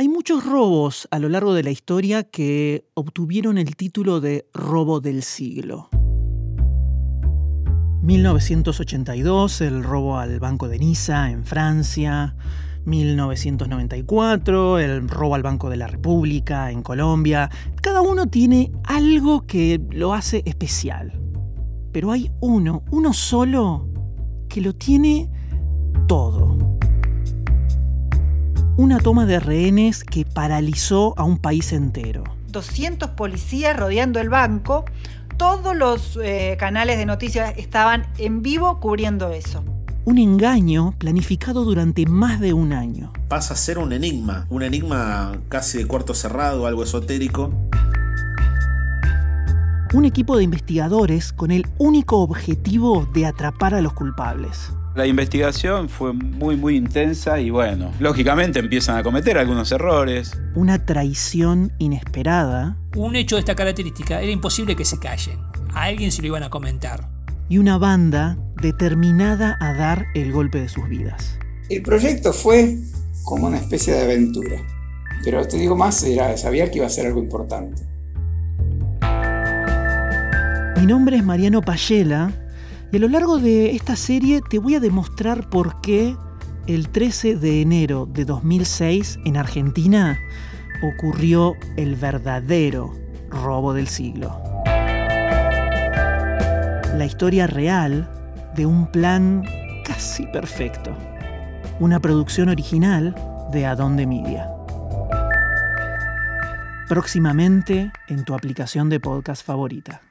Hay muchos robos a lo largo de la historia que obtuvieron el título de robo del siglo. 1982, el robo al Banco de Niza en Francia. 1994, el robo al Banco de la República en Colombia. Cada uno tiene algo que lo hace especial. Pero hay uno, uno solo, que lo tiene todo. Una toma de rehenes que paralizó a un país entero. 200 policías rodeando el banco. Todos los eh, canales de noticias estaban en vivo cubriendo eso un engaño planificado durante más de un año. Pasa a ser un enigma, un enigma casi de cuarto cerrado, algo esotérico. Un equipo de investigadores con el único objetivo de atrapar a los culpables. La investigación fue muy muy intensa y bueno, lógicamente empiezan a cometer algunos errores. Una traición inesperada. Un hecho de esta característica era imposible que se callen. A alguien se lo iban a comentar. Y una banda determinada a dar el golpe de sus vidas. El proyecto fue como una especie de aventura, pero te digo más, era, sabía que iba a ser algo importante. Mi nombre es Mariano Payela y a lo largo de esta serie te voy a demostrar por qué el 13 de enero de 2006 en Argentina ocurrió el verdadero robo del siglo. La historia real de un plan casi perfecto. Una producción original de Adonde Media. Próximamente en tu aplicación de podcast favorita.